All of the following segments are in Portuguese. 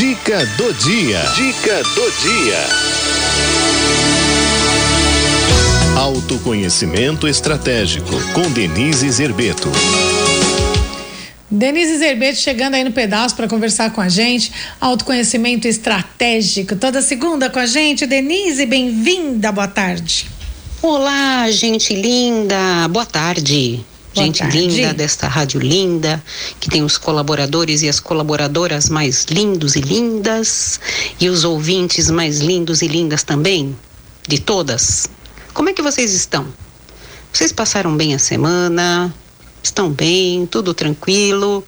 Dica do dia. Dica do dia. Autoconhecimento estratégico com Denise Zerbeto. Denise Zerbeto chegando aí no pedaço para conversar com a gente. Autoconhecimento estratégico. Toda segunda com a gente. Denise, bem-vinda. Boa tarde. Olá, gente linda. Boa tarde. Boa gente tarde. linda desta rádio linda, que tem os colaboradores e as colaboradoras mais lindos e lindas, e os ouvintes mais lindos e lindas também, de todas. Como é que vocês estão? Vocês passaram bem a semana? Estão bem? Tudo tranquilo?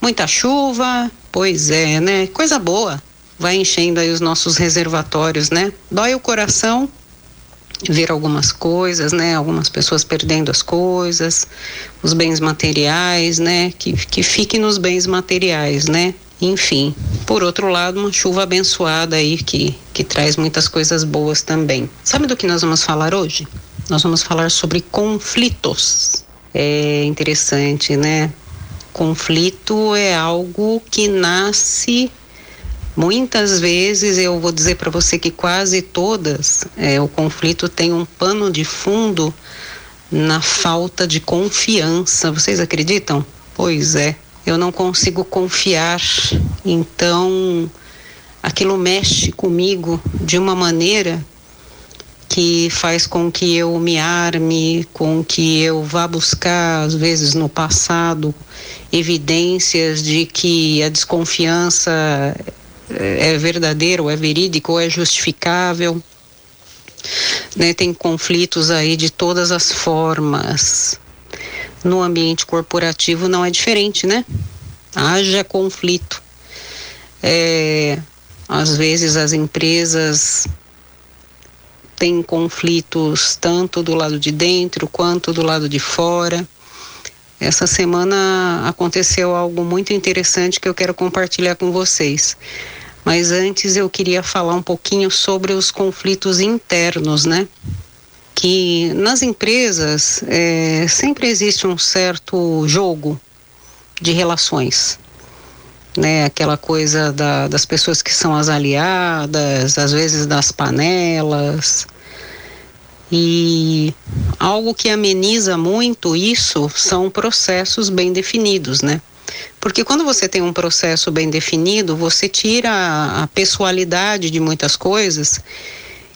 Muita chuva? Pois é, né? Coisa boa. Vai enchendo aí os nossos reservatórios, né? Dói o coração ver algumas coisas, né? Algumas pessoas perdendo as coisas, os bens materiais, né? Que, que fiquem nos bens materiais, né? Enfim, por outro lado, uma chuva abençoada aí que, que traz muitas coisas boas também. Sabe do que nós vamos falar hoje? Nós vamos falar sobre conflitos. É interessante, né? Conflito é algo que nasce Muitas vezes eu vou dizer para você que quase todas é, o conflito tem um pano de fundo na falta de confiança. Vocês acreditam? Pois é, eu não consigo confiar. Então aquilo mexe comigo de uma maneira que faz com que eu me arme, com que eu vá buscar, às vezes no passado, evidências de que a desconfiança é verdadeiro, ou é verídico, é justificável. Né, tem conflitos aí de todas as formas. No ambiente corporativo não é diferente, né? Haja conflito. É, às vezes as empresas têm conflitos tanto do lado de dentro quanto do lado de fora. Essa semana aconteceu algo muito interessante que eu quero compartilhar com vocês. Mas antes eu queria falar um pouquinho sobre os conflitos internos, né? Que nas empresas é, sempre existe um certo jogo de relações, né? Aquela coisa da, das pessoas que são as aliadas, às vezes das panelas. E algo que ameniza muito isso são processos bem definidos, né? Porque quando você tem um processo bem definido, você tira a pessoalidade de muitas coisas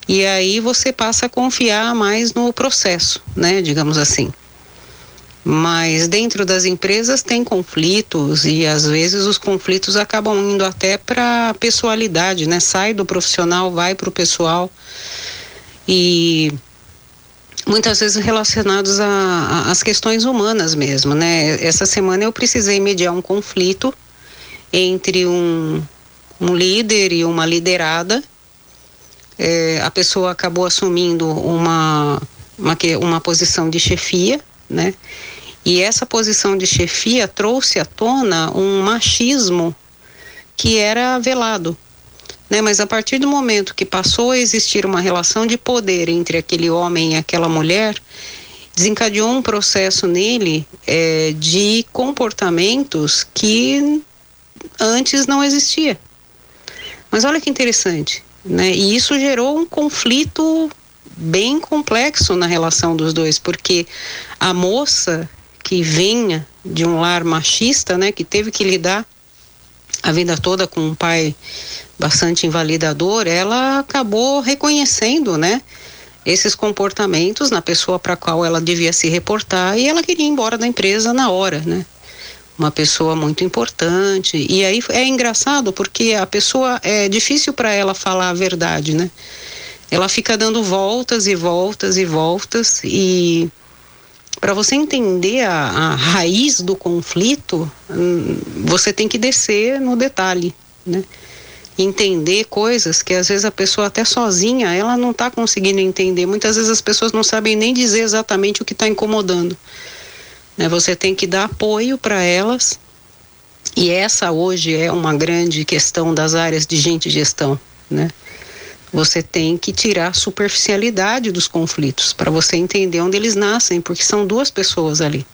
e aí você passa a confiar mais no processo, né? Digamos assim. Mas dentro das empresas tem conflitos e às vezes os conflitos acabam indo até para a pessoalidade, né? Sai do profissional, vai para o pessoal e muitas vezes relacionados às questões humanas mesmo, né? Essa semana eu precisei mediar um conflito entre um, um líder e uma liderada. É, a pessoa acabou assumindo uma, uma, uma posição de chefia, né? E essa posição de chefia trouxe à tona um machismo que era velado, né? Mas a partir do momento que passou a existir uma relação de poder entre aquele homem e aquela mulher, desencadeou um processo nele é, de comportamentos que antes não existia. Mas olha que interessante, né? E isso gerou um conflito bem complexo na relação dos dois, porque a moça que vinha de um lar machista, né, que teve que lidar a vida toda com um pai bastante invalidador, ela acabou reconhecendo, né, esses comportamentos na pessoa para qual ela devia se reportar e ela queria ir embora da empresa na hora, né? Uma pessoa muito importante. E aí é engraçado porque a pessoa é difícil para ela falar a verdade, né? Ela fica dando voltas e voltas e voltas e para você entender a, a, raiz do conflito, hum, você tem que descer no detalhe, né? Entender coisas que às vezes a pessoa até sozinha ela não está conseguindo entender. Muitas vezes as pessoas não sabem nem dizer exatamente o que está incomodando. Né? Você tem que dar apoio para elas. E essa hoje é uma grande questão das áreas de gente gestão, né? Você tem que tirar a superficialidade dos conflitos para você entender onde eles nascem, porque são duas pessoas ali.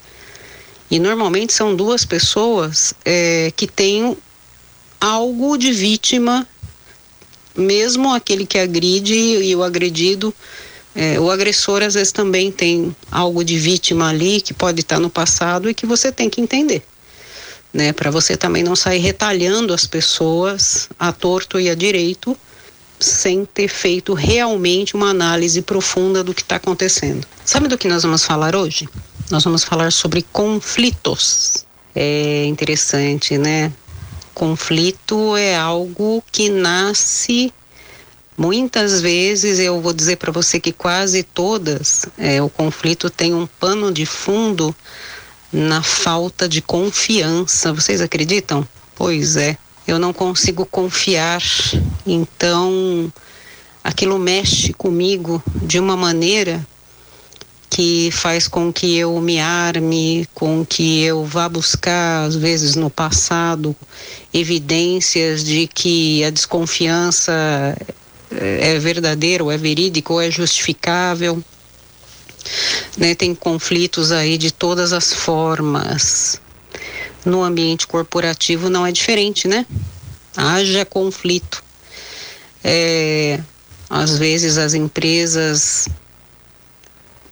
E normalmente são duas pessoas é, que têm algo de vítima, mesmo aquele que agride e o agredido. É, o agressor às vezes também tem algo de vítima ali que pode estar no passado e que você tem que entender, né? Para você também não sair retalhando as pessoas a torto e a direito sem ter feito realmente uma análise profunda do que está acontecendo. Sabe do que nós vamos falar hoje? Nós vamos falar sobre conflitos. É interessante, né? Conflito é algo que nasce muitas vezes, eu vou dizer para você que quase todas, é, o conflito tem um pano de fundo na falta de confiança. Vocês acreditam? Pois é eu não consigo confiar. Então, aquilo mexe comigo de uma maneira que faz com que eu me arme, com que eu vá buscar, às vezes no passado, evidências de que a desconfiança é verdadeira, ou é verídica, ou é justificável. Né, tem conflitos aí de todas as formas no ambiente corporativo não é diferente, né? Haja conflito. É, às vezes as empresas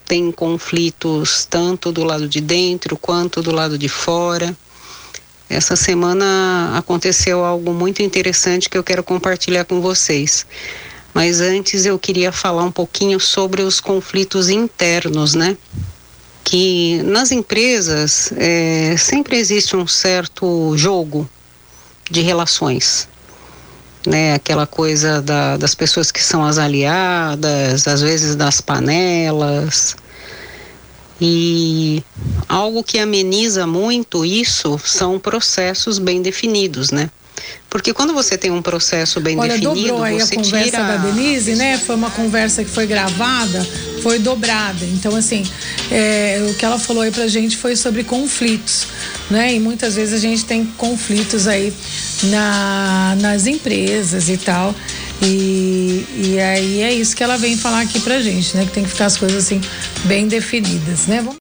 têm conflitos tanto do lado de dentro quanto do lado de fora. Essa semana aconteceu algo muito interessante que eu quero compartilhar com vocês. Mas antes eu queria falar um pouquinho sobre os conflitos internos, né? Que nas empresas é, sempre existe um certo jogo de relações. Né, aquela coisa da, das pessoas que são as aliadas, às vezes das panelas. E algo que ameniza muito isso são processos bem definidos, né? Porque quando você tem um processo bem Olha, definido, dobrou aí você a conversa tira... da Denise, né? Foi uma conversa que foi gravada, foi dobrada. Então, assim, é, o que ela falou aí pra gente foi sobre conflitos, né? E muitas vezes a gente tem conflitos aí na, nas empresas e tal. E, e aí é isso que ela vem falar aqui pra gente, né? Que tem que ficar as coisas assim bem definidas, né? Vamos